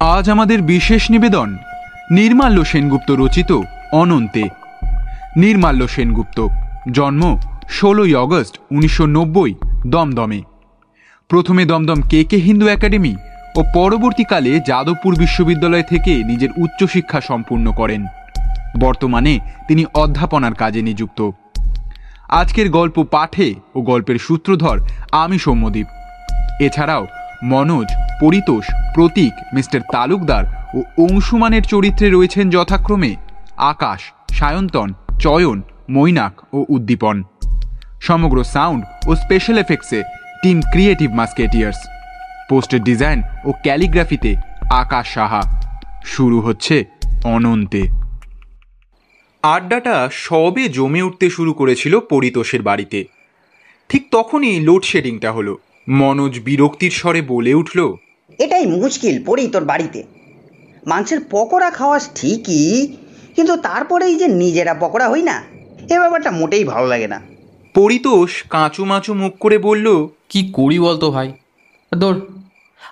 আজ আমাদের বিশেষ নিবেদন নির্মাল্য সেনগুপ্ত রচিত অনন্তে। নির্মাল্য সেনগুপ্ত, জন্ম ষোলোই অগস্ট উনিশশো নব্বই, দমদমে। প্রথমে দমদম কে কে হিন্দু একাডেমি ও পরবর্তীকালে যাদবপুর বিশ্ববিদ্যালয় থেকে নিজের উচ্চশিক্ষা সম্পূর্ণ করেন। বর্তমানে তিনি অধ্যাপনার কাজে নিযুক্ত। আজকের গল্প পাঠে ও গল্পের সূত্রধর আমি সৌম্যদীপ। এছাড়াও মনোজ, পরিতোষ, প্রতীক, মিস্টার তালুকদার ও অংশুমানের চরিত্রে রয়েছেন যথাক্রমে আকাশ, সায়ন্তন, চয়ন, মৈনাক ও উদ্দীপন। সমগ্র সাউন্ড ও স্পেশাল এফেক্টসে টিম ক্রিয়েটিভ মাস্কেটিয়ার্স। পোস্টের ডিজাইন ও ক্যালিগ্রাফিতে আকাশ সাহা। শুরু হচ্ছে অনন্তে। আড্ডাটা সবে জমে উঠতে শুরু করেছিল পরিতোষের বাড়িতে। ঠিক তখনই লোডশেডিংটা হলো। মনোজ বিরক্তির স্বরে বলে উঠল এটাই মুশকিল পড়ি তোর বাড়িতে। মাংসের পকোড়া খাওয়াস ঠিকই কিন্তু তারপরেই যে নিজেরা পকোড়া হই না এ ব্যাপারটা মোটেই ভালো লাগে না। পরিতোষ কাঁচু মাচু মুখ করে বলল কি করি বলতো ভাই? তোর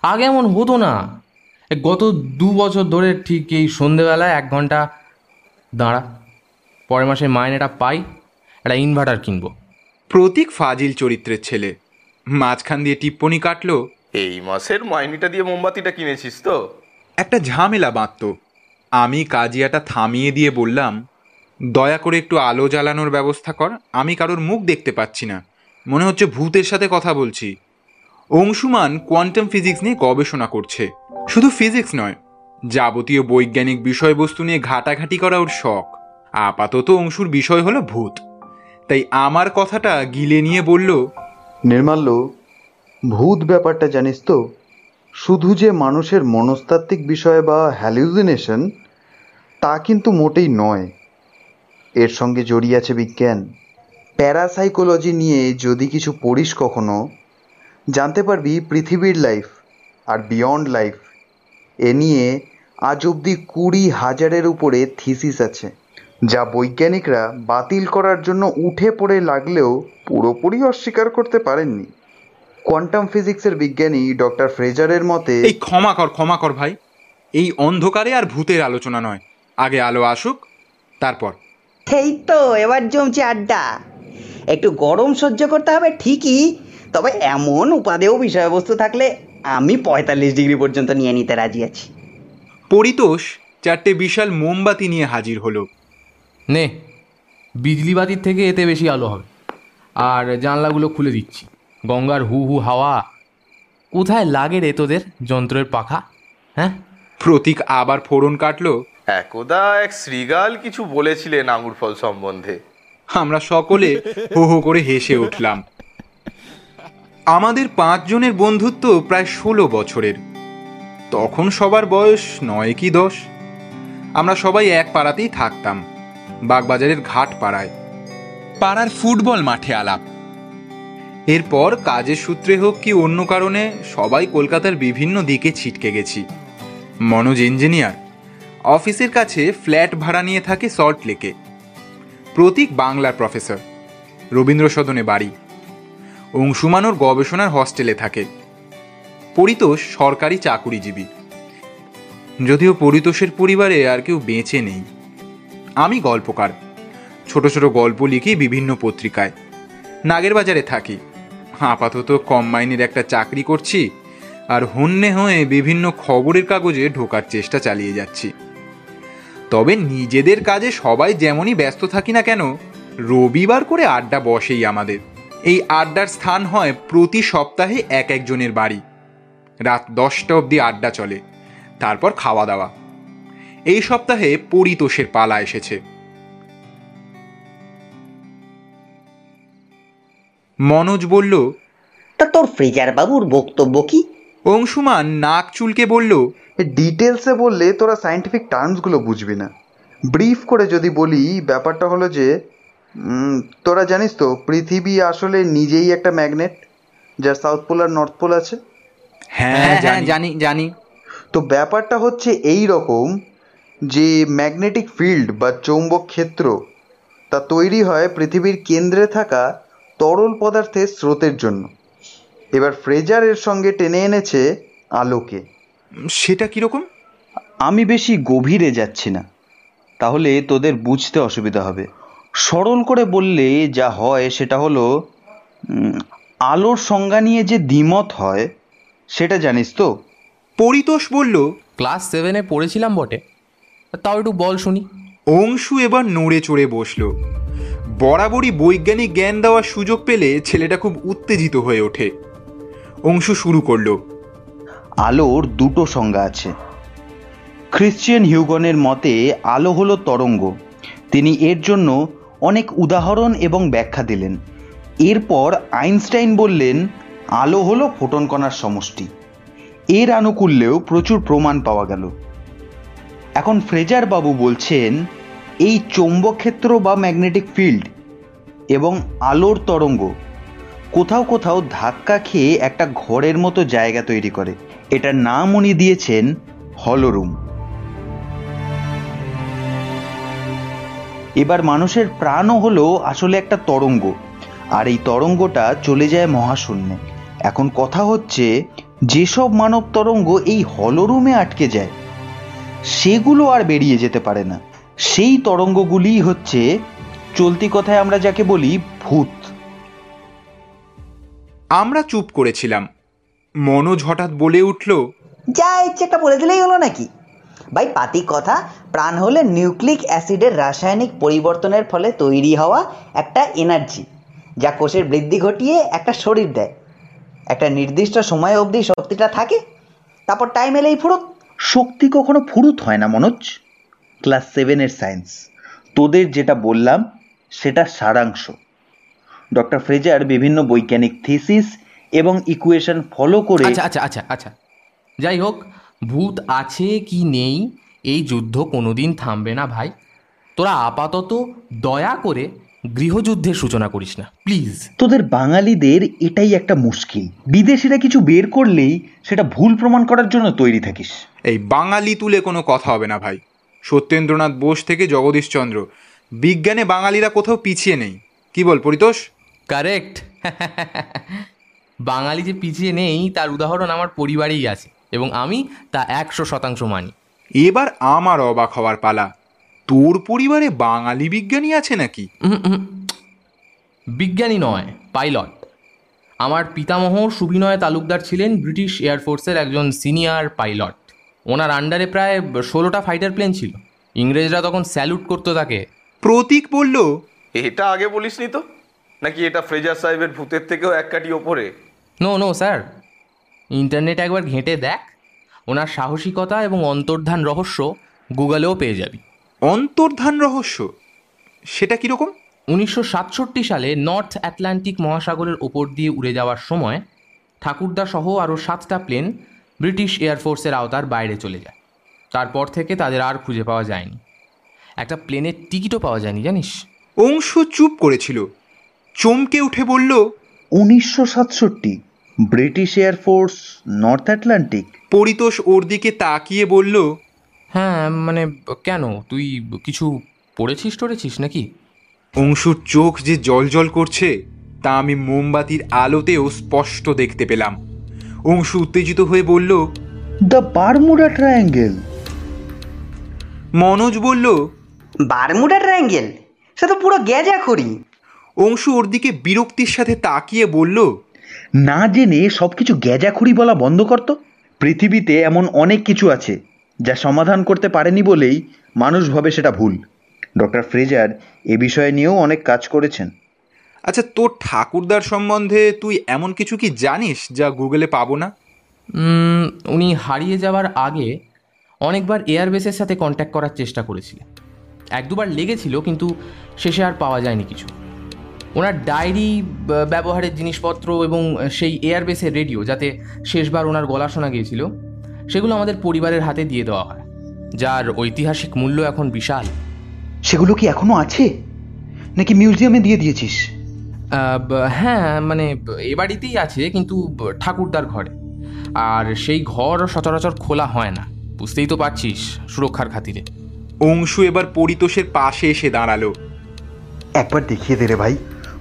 আগে এমন হতো না। গত দু বছর ধরে ঠিক এই সন্ধেবেলায় এক ঘণ্টা দাঁড়া পরের মাসে মাইনেটা পাই একটা ইনভার্টার কিনবো। প্রতীক ফাজিল চরিত্রের ছেলে। মাঝখান দিয়ে টিপ্পনি কাটলো। এই মাসের মাইনিটা দিয়ে মোমবাতিটা কিনেছিস তো? একটা ঝামেলা বাঁধত। আমি কাজিয়াটা থামিয়ে দিয়ে বললাম দয়া করে একটু আলো জ্বালানোর ব্যবস্থা কর আমি কারোর মুখ দেখতে পাচ্ছি না। মনে হচ্ছে ভূতের সাথে কথা বলছি। অংশুমান কোয়ান্টাম ফিজিক্স নিয়ে গবেষণা করছে। শুধু ফিজিক্স নয় যাবতীয় বৈজ্ঞানিক বিষয়বস্তু নিয়ে ঘাটাঘাটি করা ওর শখ। আপাতত অংশুর বিষয় হলো ভূত। তাই আমার কথাটা গিলে নিয়ে বলল নির্মাল্য, ভূত ব্যাপারটা জানিস তো? শুধু যে মানুষের মনস্তাত্ত্বিক বিষয় বা হ্যালিউজিনেশন তা কিন্তু মোটেই নয়। এর সঙ্গে জড়িয়ে আছে বিজ্ঞান। প্যারাসাইকোলজি নিয়ে যদি কিছু পড়িস কখনো, জানতে পারবি পৃথিবীর লাইফ আর বিয়ন্ড লাইফ এ নিয়ে আজ অবধি কুড়ি হাজারের উপরে থিসিস আছে। যা বৈজ্ঞানিকরা বাতিল করার জন্য উঠে পড়ে লাগলেও পুরোপুরি অস্বীকার করতে পারেননি। কোয়ান্টাম ফিজিক্সের বিজ্ঞানী ডক্টর ফ্রেজারের মতে এই ক্ষমা কর ক্ষমা কর ভাই। এই অন্ধকারে আর ভূতের আলোচনা নয়। আগে আলো আসুক তারপর। এই তো এবার জমছে আড্ডা। একটু গরম সহ্য করতে হবে ঠিকই তবে এমন উপাদেয় বিষয়বস্তু থাকলে আমি পঁয়তাল্লিশ ডিগ্রি পর্যন্ত নিয়ে নিতে রাজি আছি। পরিতোষ চারটে বিশাল মোমবাতি নিয়ে হাজির হলো। নে বিজলি বাতির থেকে এতে বেশি আলো হবে। আর জানলাগুলো খুলে দিচ্ছি। গঙ্গার হু হু হাওয়া। কোথায় লাগে রে তোদের যন্ত্রের পাখা? হ্যাঁ? প্রতীক আবার ফোড়ন কাটলো? একদা এক শ্রীগাল কিছু বলেছিলেন আঙুর ফল সম্বন্ধে। আমরা সকলে হো হো করে হেসে উঠলাম। আমাদের পাঁচজনের বন্ধুত্ব প্রায় ষোলো বছরের। তখন সবার বয়স নয় কি দশ? আমরা সবাই এক পাড়াতেই থাকতাম। বাগবাজারের ঘাট পাড়ায়। পাড়ার ফুটবল মাঠে আলাপ। এরপর কাজের সূত্রে হোক কি অন্য কারণে সবাই কলকাতার বিভিন্ন দিকে ছিটকে গেছি। মনোজ ইঞ্জিনিয়ার অফিসের কাছে ফ্ল্যাট ভাড়া নিয়ে থাকে সল্ট লেকে। প্রতীক বাংলার প্রফেসর রবীন্দ্র সদনে বাড়ি। অংশুমানোর গবেষণার হস্টেলে থাকে। পরিতোষ সরকারি চাকুরিজীবী। যদিও পরিতোষের পরিবারে আর কেউ বেঁচে নেই। আমি গল্পকার। ছোট ছোট গল্প লিখি বিভিন্ন পত্রিকায়। নাগের বাজারে থাকি। আপাতত কম মাইনের একটা চাকরি করছি আর হন্যে হয়ে বিভিন্ন খবরের কাগজে ঢোকার চেষ্টা চালিয়ে যাচ্ছি। তবে নিজেদের কাজে সবাই যেমনই ব্যস্ত থাকি না কেন, রবিবার করে আড্ডা বসেই আমাদের। এই আড্ডার স্থান হয় প্রতি সপ্তাহে এক একজনের বাড়ি। রাত দশটা অবধি আড্ডা চলে। তারপর খাওয়া দাওয়া। এই সপ্তাহে পরিতোষের পালা এসেছে। মনোজ বলল তা তোর ফ্রিজার বাবুর বক্তব্য কি? অংশুমান নাক চুলকে বলল ডিটেলসে বললে তোরা সায়েন্টিফিক টার্মসগুলো বুঝবি না। ব্রিফ করে যদি বলি ব্যাপারটা হলো যে তোরা জানিস তো পৃথিবী আসলে নিজেই একটা ম্যাগনেট যার সাউথ পোল আর নর্থ পোল আছে। হ্যাঁ জানি জানি। তো ব্যাপারটা হচ্ছে এই রকম যে ম্যাগনেটিক ফিল্ড বা চৌম্বক ক্ষেত্র তা তৈরি হয় পৃথিবীর কেন্দ্রে থাকা তরল পদার্থের স্রোতের জন্য। এবার ফ্রেজার এর সঙ্গে টেনে এনেছে আলোকে। সেটা কীরকম আমি বেশি গভীরে যাচ্ছি না। তাহলে তোদের বুঝতে অসুবিধা হবে। সরল করে বললে যা হয় সেটা হলো আলোর সংজ্ঞা নিয়ে যে দ্বিমত হয় সেটা জানিস তো? পরিতোষ বলল ক্লাস সেভেনে পড়েছিলাম বটে। তাও একটু বল শুনি। অংশু এবার নড়ে চড়ে বসল। বরাবরই বৈজ্ঞানিক জ্ঞান দেওয়ার সুযোগ পেলে ছেলেটা খুব উত্তেজিত হয়ে ওঠে। অংশু শুরু করল। আলোর দুটো সংজ্ঞা আছে। খ্রিশ্চিয়ান হিউগনের মতে আলো হলো তরঙ্গ। তিনি এর জন্য অনেক উদাহরণ এবং ব্যাখ্যা দিলেন। এরপর আইনস্টাইন বললেন আলো হলো ফোটন কণার সমষ্টি। এর আনুকূল্যেও প্রচুর প্রমাণ পাওয়া গেল। এখন ফ্রেজার বাবু বলছেন, এই চৌম্বক ক্ষেত্র বা ম্যাগনেটিক ফিল্ড এবং আলোর তরঙ্গ কোথাও কোথাও ধাক্কা খেয়ে একটা ঘরের মতো জায়গা তৈরি করে। এটার নাম উনি দিয়েছেন হলরুম। এবার মানুষের প্রাণও হলো আসলে একটা তরঙ্গ, আর এই তরঙ্গটা চলে যায় মহাশূন্যে। এখন কথা হচ্ছে, যেসব মানব তরঙ্গ এই হলরুমে আটকে যায় সেগুলো আর বেরিয়ে যেতে পারে না। সেই তরঙ্গগুলিই হচ্ছে চলতি কথায় আমরা যাকে বলি ভূত। আমরা চুপ করেছিলাম। মনোজ হঠাৎ বলে উঠল যা ইচ্ছে একটা বলে দিলেই হলো নাকি? ভাই পাতি কথা প্রাণ হলে নিউক্লিক অ্যাসিডের রাসায়নিক পরিবর্তনের ফলে তৈরি হওয়া একটা এনার্জি যা কোষের বৃদ্ধি ঘটিয়ে একটা শরীর দেয়। একটা নির্দিষ্ট সময় অবধি শক্তিটা থাকে তারপর টাইম এলেই ফুরুত। শক্তি কখনো ফুরুত হয় না, মনোজ। ক্লাস সেভেনের সায়েন্স। তোদের যেটা বললাম, সেটা সারাংশ। ডক্টর ফ্রেজার বিভিন্ন বৈজ্ঞানিক থিসিস এবং ইকুয়েশন ফলো করে আচ্ছা আচ্ছা আচ্ছা আচ্ছা। যাই হোক, ভূত আছে কি নেই, এই যুদ্ধ কোনোদিন থামবে না ভাই। তোরা আপাতত দয়া করে গৃহযুদ্ধের সূচনা করিস না। প্লিজ তোদের বাঙালিদের এটাই একটা মুশকিল। বিদেশিরা কিছু বের করলেই সেটা ভুল প্রমাণ করার জন্য তৈরি থাকিস। এই বাঙালি তুলে কোনো কথা হবে না ভাই। সত্যেন্দ্রনাথ বোস থেকে জগদীশচন্দ্র বিজ্ঞানে বাঙালিরা কোথাও পিছিয়ে নেই। কি বল পরিতোষ? কারেক্ট বাঙালি যে পিছিয়ে নেই তার উদাহরণ আমার পরিবারেই আছে এবং আমি তা একশো শতাংশ মানি। এবার আমার অবাক হওয়ার পালা। তোর পরিবারে বাঙালি বিজ্ঞানী আছে নাকি। বিজ্ঞানী নয় পাইলট। আমার পিতামহ সুবিনয় তালুকদার ছিলেন ব্রিটিশ এয়ারফোর্সের একজন সিনিয়র পাইলট। ওনার আন্ডারে প্রায় ষোলোটা ফাইটার প্লেন ছিল। ইংরেজরা তখন স্যালুট করতো তাকে। প্রতীক বলল এটা আগে বলিসনি তো? নাকি এটা ফ্রেজার সাহেবের ভূতের থেকেও এক কাটি ওপরে? নো নো স্যার ইন্টারনেট একবার ঘেঁটে দেখ। ওনার সাহসিকতা এবং অন্তর্ধান রহস্য গুগলেও পেয়ে যাবি। অন্তর্ধান রহস্য সেটা কীরকম? উনিশশো সাতষট্টি সালে নর্থ অ্যাটলান্টিক মহাসাগরের ওপর দিয়ে উড়ে যাওয়ার সময় ঠাকুরদা সহ আরও সাতটা প্লেন ব্রিটিশ এয়ারফোর্সের আওতার বাইরে চলে যায়। তারপর থেকে তাদের আর খুঁজে পাওয়া যায়নি। একটা প্লেনের টিকিটও পাওয়া যায়নি জানিস? অংশু চুপ করেছিল। চমকে উঠে বলল উনিশশো সাতষট্টি British air force North Atlantic. Paritosh ওর দিকে তাকিয়ে বলল হ্যাঁ মানে কেন? তুই কিছু পড়েছিস টড়েছিস নাকি? অংশুর চোখ যে জল করছে তা আমি মোমবাতির আলোতেও স্পষ্ট দেখতে পেলাম। অংশু উত্তেজিত হয়ে বলল দ্য বারমুডা ট্রায়াঙ্গেল মনোজ বলল বারমুডা ট্রায়াঙ্গেল? সে তো পুরো গ্যাজা করি অংশু ওর দিকে বিরক্তির সাথে তাকিয়ে বলল না জেনে সব কিছু গ্যাজাখুরি বলা বন্ধ করতো পৃথিবীতে এমন অনেক কিছু আছে যা সমাধান করতে পারেনি বলেই মানুষ ভাবে সেটা ভুল। ডক্টর ফ্রেজার এ বিষয়ে নিয়েও অনেক কাজ করেছেন। আচ্ছা তোর ঠাকুরদার সম্বন্ধে তুই এমন কিছু কি জানিস যা গুগলে পাবো না? উনি হারিয়ে যাওয়ার আগে অনেকবার এয়ারবেসের সাথে কন্ট্যাক্ট করার চেষ্টা করেছিলেন। এক দুবার লেগেছিল কিন্তু শেষে আর পাওয়া যায়নি কিছু। ওনার ডায়েরি ব্যবহারের জিনিসপত্র এবং সেই এয়ারবেসের রেডিও যাতে শেষবার ওনার গলা শোনা গিয়েছিল সেগুলো আমাদের পরিবারের হাতে দিয়ে দেওয়া হয় যার ঐতিহাসিক মূল্য এখন বিশাল। সেগুলো কি এখনও আছে? নাকি মিউজিয়ামে দিয়ে দিয়েছিস? হ্যাঁ মানে এ বাড়িতেই আছে কিন্তু ঠাকুরদার ঘরে। আর সেই ঘর সচরাচর খোলা হয় না বুঝতেই তো পারছিস সুরক্ষার খাতিরে। অংশু এবার পরিতোষের পাশে এসে দাঁড়াল। একবার দেখিয়ে দে রে ভাই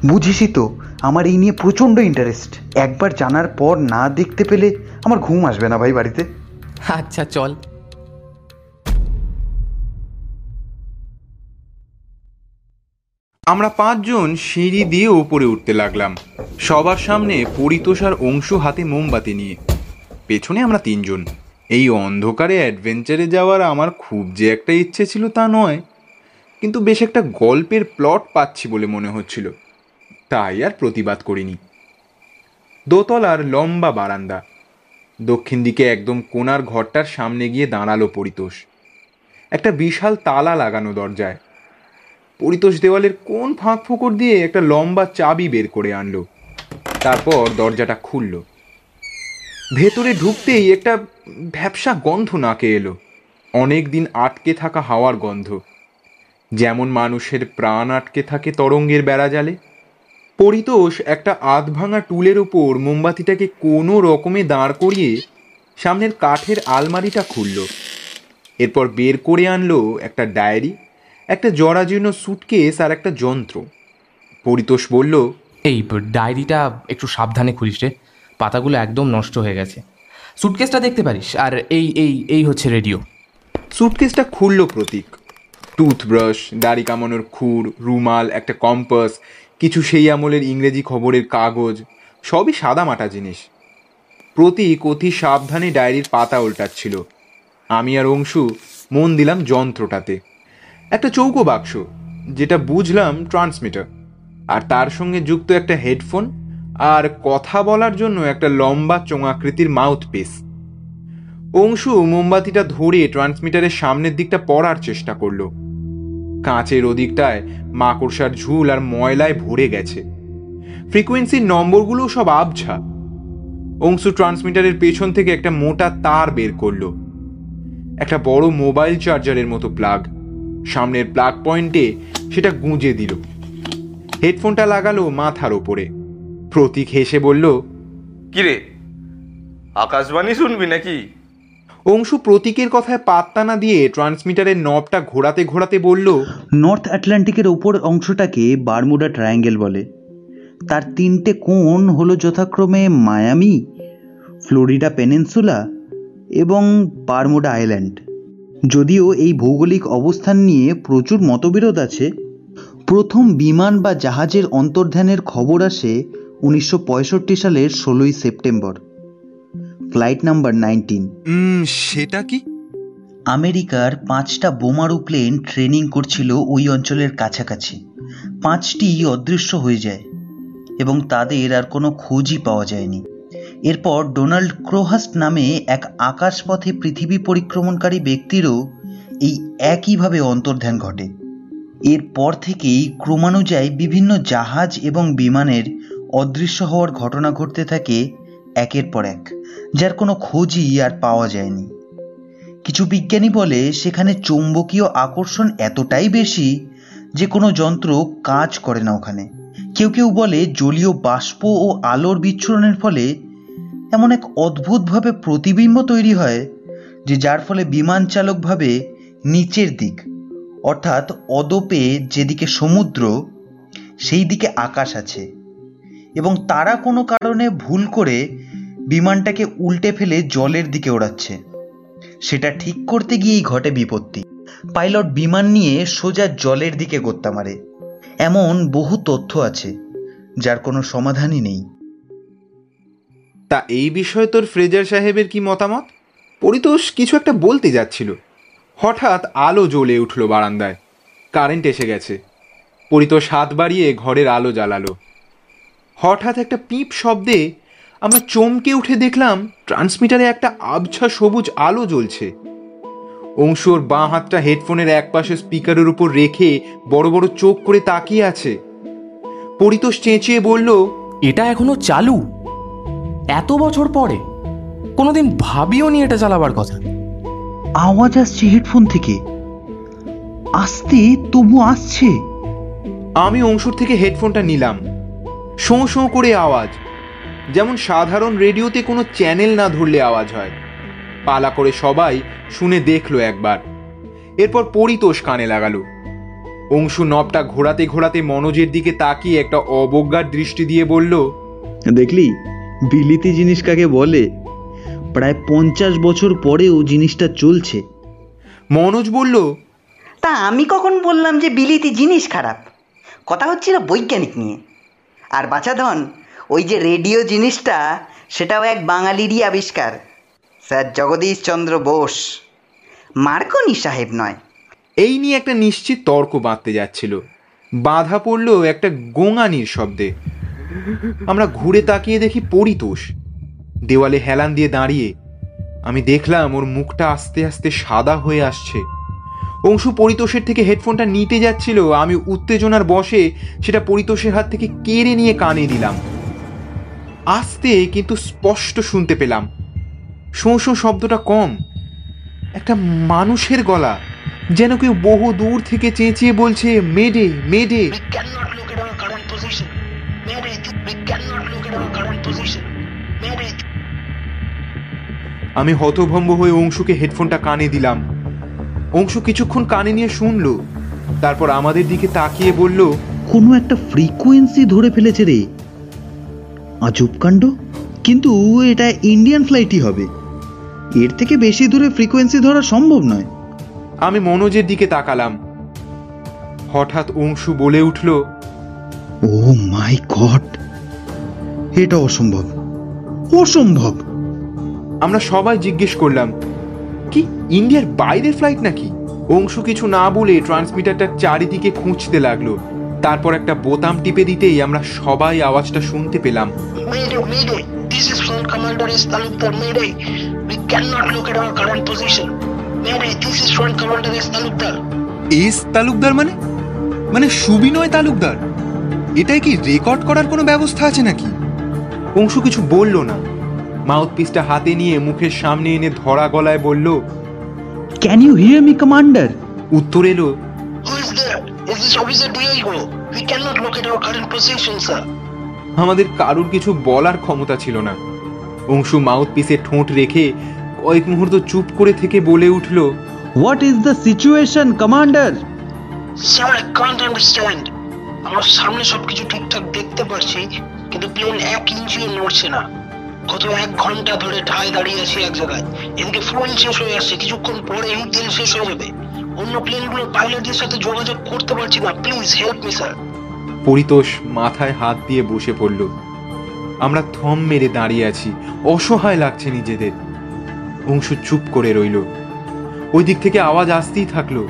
বুঝিসই তো আমার এই নিয়ে প্রচণ্ড ইন্টারেস্ট একবার জানার পর না দেখতে পেলে আমার ঘুম আসবে না ভাই বাড়িতে। আচ্ছা চল। আমরা পাঁচজন সিঁড়ি দিয়ে ওপরে উঠতে লাগলাম। সবার সামনে পরিতোষার অংশ হাতে মোমবাতি নিয়ে। পেছনে আমরা তিনজন। এই অন্ধকারে অ্যাডভেঞ্চারে যাওয়ার আমার খুব যে একটা ইচ্ছে ছিল তা নয়, কিন্তু বেশ একটা গল্পের প্লট পাচ্ছি বলে মনে হচ্ছিল। তাই আর প্রতিবাদ করিনি। দোতলার লম্বা বারান্দা দক্ষিণ দিকে একদম কোনার ঘরটার সামনে গিয়ে দাঁড়াল পরিতোষ। একটা বিশাল তালা লাগানো দরজায়। পরিতোষ দেওয়ালের কোন ফাঁক ফোকর দিয়ে একটা লম্বা চাবি বের করে আনলো। তারপর দরজাটা খুলল। ভেতরে ঢুকতেই একটা ভ্যাবসা গন্ধ নাকে এলো। অনেক দিন আটকে থাকা হাওয়ার গন্ধ। যেমন মানুষের প্রাণ আটকে থাকে তরঙ্গের বেড়া জালে পরিতোষ একটা আধ ভাঙা টুলের উপর মোমবাতিটাকে কোনো রকমে দাঁড় করিয়ে সামনের কাঠের আলমারিটা খুলল। এরপর বের করে আনলো একটা ডায়েরি একটা জরাজীর্ণ সুটকেস আর একটা যন্ত্র। পরিতোষ বলল এই ডায়েরিটা একটু সাবধানে খুলিস রে পাতাগুলো একদম নষ্ট হয়ে গেছে। সুটকেসটা দেখতে পারিস আর এই এই এই হচ্ছে রেডিও। সুটকেসটা খুলল প্রতীক। টুথব্রাশ দাড়ি কামানোর খুর রুমাল একটা কম্পাস কিছু সেই আমলের ইংরেজি খবরের কাগজ, সবই সাদামাটা জিনিস। প্রতীক অতি সাবধানে ডায়েরির পাতা উল্টাচ্ছিল। আমি আর অংশু মন দিলাম যন্ত্রটাতে। একটা চৌকো বাক্স, যেটা বুঝলাম ট্রান্সমিটার। আর তার সঙ্গে যুক্ত একটা হেডফোন আর কথা বলার জন্য একটা লম্বা চোঙাকৃতির মাউথ মাউথপিস। অংশু মোমবাতিটা ধরে ট্রান্সমিটারের সামনের দিকটা পড়ার চেষ্টা করল। কাঁচের ওদিকটায় মাকড়সার ঝুল আর ময়লায় ভরে গেছে। ফ্রিকোয়েন্সির নম্বরগুলো সব আবছা। অংশু ট্রান্সমিটারের পেছন থেকে একটা মোটা তার বের করল। একটা বড় মোবাইল চার্জারের মতো প্লাগ। সামনের প্লাগ পয়েন্টে সেটা গুঁজে দিল। হেডফোনটা লাগালো মাথার ওপরে। প্রতীক হেসে বলল, কিরে, আকাশবাণী শুনবি নাকি? অংশু প্রতীকের কথায় পাত্তা না দিয়ে ট্রান্সমিটারের নবটা ঘোরাতে ঘোরাতে বলল, নর্থ আটলান্টিকের ওপর অংশটাকে বারমুডা ট্রায়াঙ্গেল বলে। তার তিনটে কোণ হলো যথাক্রমে মায়ামি, ফ্লোরিডা পেনিনসুলা এবং বারমুডা আইল্যান্ড। যদিও এই ভৌগোলিক অবস্থান নিয়ে প্রচুর মতবিরোধ আছে, প্রথম বিমান বা জাহাজের অন্তর্ধানের খবর আসে উনিশশো পঁয়ষট্টি সালের ষোলোই সেপ্টেম্বর। Flight number nineteen. সেটা কি? আমেরিকার পাঁচটা বোমারু প্লেন ট্রেনিং করছিল ওই অঞ্চলের কাছাকাছি। পাঁচটি অদৃশ্য হয়ে যায় এবং তাদের আর কোনো খোঁজই পাওয়া যায়নি। এরপর ডোনাল্ড ক্রোহাস্ট নামে এক আকাশপথে পৃথিবী পরিক্রমণকারী ব্যক্তিরও এই একইভাবে অন্তর্ধান ঘটে। এরপর থেকেই ক্রমানুযায়ী বিভিন্ন জাহাজ এবং বিমানের অদৃশ্য হওয়ার ঘটনা ঘটতে থাকে একের পর এক, যার কোনো খোঁজই আর পাওয়া যায়নি। কিছু বিজ্ঞানী বলে সেখানে চৌম্বকীয় আকর্ষণ এতটাই বেশি যে কোনো যন্ত্র কাজ করে না ওখানে। কেউ কেউ বলে জলীয় বাষ্প ও আলোর বিচ্ছুরণের ফলে এমন এক অদ্ভুতভাবে প্রতিবিম্ব তৈরি হয় যে যার ফলে বিমান চালক ভাবে নিচের দিক, অর্থাৎ অদপে যেদিকে সমুদ্র সেই দিকে আকাশ আছে। এবং তারা কোনো কারণে ভুল করে বিমানটাকে উল্টে ফেলে জলের দিকে ওড়াচ্ছে। সেটা ঠিক করতে গিয়েই ঘটে বিপত্তি। পাইলট বিমান নিয়ে সোজা জলের দিকে গোত্তা মারে। এমন বহু তথ্য আছে, যার কোনো সমাধানই নেই। তা এই বিষয়ে তোর ফ্রেজার সাহেবের কি মতামত? পরিতোষ কিছু একটা বলতে যাচ্ছিল। হঠাৎ আলো জ্বলে উঠল বারান্দায়। কারেন্ট এসে গেছে। পরিতোষ হাত বাড়িয়ে ঘরের আলো জ্বালালো। হঠাৎ একটা পিপ শব্দে আমরা চমকে উঠে দেখলাম ট্রান্সমিটারে একটা আবছা সবুজ আলো জ্বলছে। অংশুর বাঁ হাতটা হেডফোনের একপাশে স্পিকারের উপর রেখে বড় বড় চোখ করে তাকিয়ে আছে। পরিতোষ চেঁচিয়ে বলল এটা এখনও চালু? এত বছর পরে? কোনোদিন ভাবিও নি এটা চালাবার কথা? আওয়াজ আসছে হেডফোন থেকে। আসতে তবু আসছে? আমি অংশুর থেকে হেডফোনটা নিলাম। শোঁ শোঁ করে আওয়াজ। যেমন সাধারণ রেডিওতে কোনো চ্যানেল না ধরলে আওয়াজ হয়। পালা করে সবাই শুনে দেখল একবার। এরপর পরিতোষ কানে লাগালো। অংশু নবটা ঘোরাতে ঘোরাতে মনোজের দিকে তাকিয়ে একটা অবজ্ঞার দৃষ্টি দিয়ে বলল দেখলি বিলিতি জিনিস কাকে বলে? প্রায় পঞ্চাশ বছর পরেও জিনিসটা চলছে। মনোজ বলল তা আমি কখন বললাম যে বিলিতি জিনিস খারাপ? কথা হচ্ছিল বৈজ্ঞানিক নিয়ে। আর বাছাধন ওই যে রেডিও জিনিসটা, সেটাও এক বাঙালিরই আবিষ্কার। স্যার জগদীশ চন্দ্র বোস। মার্কনি সাহেব নয়। এই নিয়ে একটা নিশ্চিত তর্ক বাঁধতে যাচ্ছিল। বাধা পড়ল একটা গোঙানির শব্দে। আমরা ঘুরে তাকিয়ে দেখি পরিতোষ। দেওয়ালে হেলান দিয়ে দাঁড়িয়ে। আমি দেখলাম ওর মুখটা আস্তে আস্তে সাদা হয়ে আসছে। অংশু পরিতোষের থেকে হেডফোনটা নিতে যাচ্ছিল। আমি উত্তেজনার বসে সেটা পরিতোষের হাত থেকে কেড়ে নিয়ে কানে দিলাম। আস্তে কিন্তু স্পষ্ট শুনতে পেলাম। শোঁ শোঁ শব্দটা কম। একটা মানুষের গলা। যেন কেউ বহু দূর থেকে চেঁচিয়ে বলছে মেডে মেডে। আমি হতভম্ব হয়ে অংশুকে হেডফোনটা কানে দিলাম। অংশু কিছুক্ষণ কানে নিয়ে শুনলো। তারপর আমাদের দিকে তাকিয়ে বলল কোনো একটা ফ্রিকোয়েন্সি ধরে ফেলেছে রে। আজব কাণ্ড। কিন্তু এটা ইন্ডিয়ান ফ্লাইটই হবে। এর থেকে বেশি দূরে ফ্রিকোয়েন্সি ধরা সম্ভব নয়। আমি মনোজের দিকে তাকালাম। হঠাৎ অংশু বলে উঠল ও মাই গড। এটা অসম্ভব। অসম্ভব। আমরা সবাই জিজ্ঞেস করলাম ইন্ডিয়ার বাইরের ফ্লাইট নাকি অংশু কিছু না বলে ট্রান্সমিটারটার চারিদিকে খুঁজতে লাগল তারপর একটা বোতাম টিপে দিতেই আমরা সবাই আওয়াজটা শুনতে পেলাম Mayday, Mayday. This is Front Commander S. Talukdar. Mayday. We cannot look our current position. Mayday, this is Front Commander S. Talukdar. S Talukdar মানে মানে সুবিনয় তালুকদার এটাই কি রেকর্ড করার কোনো ব্যবস্থা আছে নাকি অংশু কিছু বলল না মাউথপিসটা হাতে নিয়ে মুখের সামনে এনে ধরা গলায় বলল can you hear me commander উত্তর এলো Who is there? Is this Officer Diego? We cannot look at our current position, sir. আমাদের কারুর কিছু বলার ক্ষমতা ছিল না অংশু মাউথপিসে ঠোঁট রেখে কয়েক মুহূর্ত চুপ করে থেকে বলে উঠল what is the situation commander sir I can't understand আমার সামনে সবকিছু ঠিকঠাক দেখতে পারছি কিন্তু প্লেন এক ইঞ্চিও নড়ছে না গত এক ঘণ্টা ধরে ঠায় দাঁড়িয়ে আছি এক জায়গায়। এদিকে ফুয়েল শেষ হয়ে আসছে কিছুক্ষণ পরেই তেল শেষ হয়ে যাবে। অন্য প্লেনগুলো পাইলটদের সাথে যোগাযোগ করতে পারছি না। Please help me sir Paritosh মাথায় হাত দিয়ে বসে পড়ল। আমরা থম মেরে দাঁড়িয়ে আছি। অসহায় লাগছে নিজেদের। অংশু চুপ করে রইল। ওই দিক থেকে আওয়াজ আসতেই থাকল।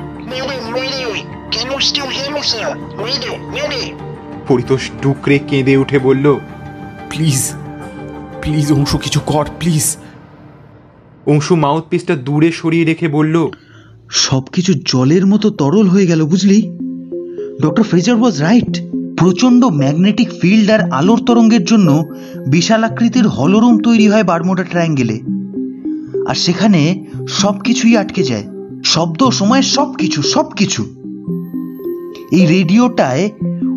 পরিতোষ ডুকরে কেঁদে উঠে বলল প্লিজ প্লিজ অংশু কিছু কর প্লিজ। অংশু মাউথ মাউথপিসটা দূরে সরিয়ে রেখে বলল সবকিছু জলের মতো তরল হয়ে গেল বুঝলি? Doctor Fraser was right. প্রচণ্ড ম্যাগনেটিক ফিল্ড আর আলোর তরঙ্গের জন্য বিশাল আকৃতির হলরুম তৈরি হয় বারমোডা ট্রায়াঙ্গেলে। আর সেখানে সব কিছুই আটকে যায়। শব্দ সময় সব কিছু সব কিছু এই রেডিওটায়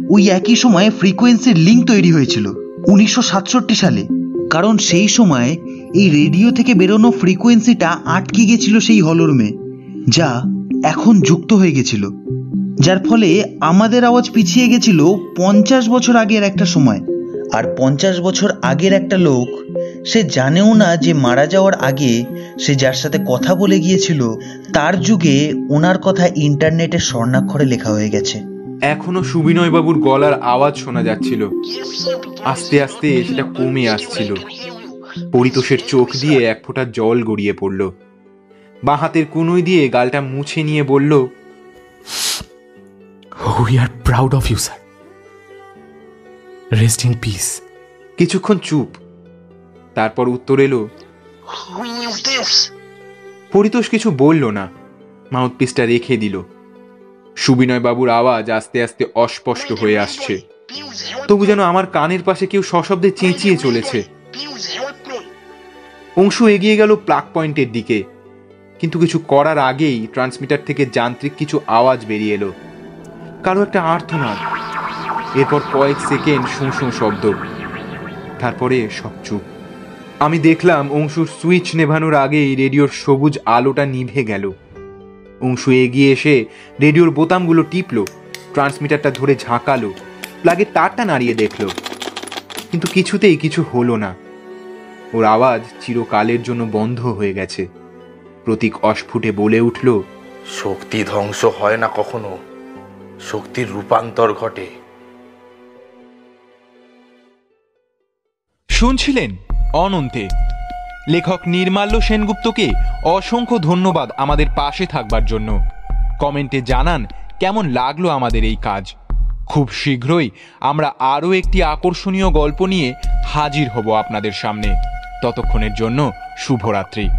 ওই একই সময়ে ফ্রিকোয়েন্সির লিঙ্ক তৈরি হয়েছিল উনিশশো সাতষট্টি সালে। কারণ সেই সময় এই রেডিও থেকে বেরোনো ফ্রিকোয়েন্সিটা আটকে গেছিল সেই হলরুমে যা এখন যুক্ত হয়ে গেছিল, যার ফলে আমাদের আওয়াজ পিছিয়ে গেছিল পঞ্চাশ বছর আগের একটা সময়। আর পঞ্চাশ বছর আগের একটা লোক, সে জানেও না যে মারা যাওয়ার আগে সে যার সাথে কথা বলে গিয়েছিল, তার যুগে ওনার কথা ইন্টারনেটে স্বর্ণাক্ষরে লেখা হয়ে গেছে। এখনও সুবিনয় বাবুর গলার আওয়াজ শোনা যাচ্ছিল। আস্তে আস্তে সেটা কমে আসছিল। পরিতোষের চোখ দিয়ে এক ফোঁটা জল গড়িয়ে পড়ল। বাঁ হাতের কুনুই দিয়ে গালটা মুছে নিয়ে বলল we are proud of you sir rest in peace কিছুক্ষণ চুপ। তারপর উত্তর এলো পরিতোষ কিছু বলল না। মাউথপিসটা রেখে দিল। সুবিনয় বাবুর আওয়াজ আস্তে আস্তে অস্পষ্ট হয়ে আসছে। তবু যেন আমার কানের পাশে কেউ সশব্দে চেঁচিয়ে চলেছে। অংশু এগিয়ে গেল প্লাক পয়েন্টের দিকে। কিন্তু কিছু করার আগেই ট্রান্সমিটার থেকে যান্ত্রিক কিছু আওয়াজ বেরিয়ে এলো। কারও একটা আর্থনাদ এরপর কয়েক সেকেন্ড শুঁ শুঁ শব্দ। তারপরে সব চুপ। আমি দেখলাম অংশুর সুইচ নেভানোর আগেই রেডিওর সবুজ আলোটা নিভে গেল। অংশু এগিয়ে এসে রেডিওর বোতামগুলো টিপলো ট্রান্সমিটারটা ধরে ঝাঁকালো প্লাগের তারটা নাড়িয়ে দেখল। কিন্তু কিছুতেই কিছু হলো না। ওর আওয়াজ চিরকালের জন্য বন্ধ হয়ে গেছে। প্রতীক অস্ফুটে বলে উঠল শক্তি ধ্বংস হয় না কখনো। শক্তির রূপান্তর ঘটে। শুনছিলেন অনন্তে। লেখক নির্মাল্য সেনগুপ্তকে অসংখ্য ধন্যবাদ আমাদের পাশে থাকবার জন্য। কমেন্টে জানান, কেমন লাগল আমাদের এই কাজ? খুব শীঘ্রই আমরা আরও একটি আকর্ষণীয় গল্প নিয়ে হাজির হব আপনাদের সামনে। ততক্ষণের জন্য শুভরাত্রি।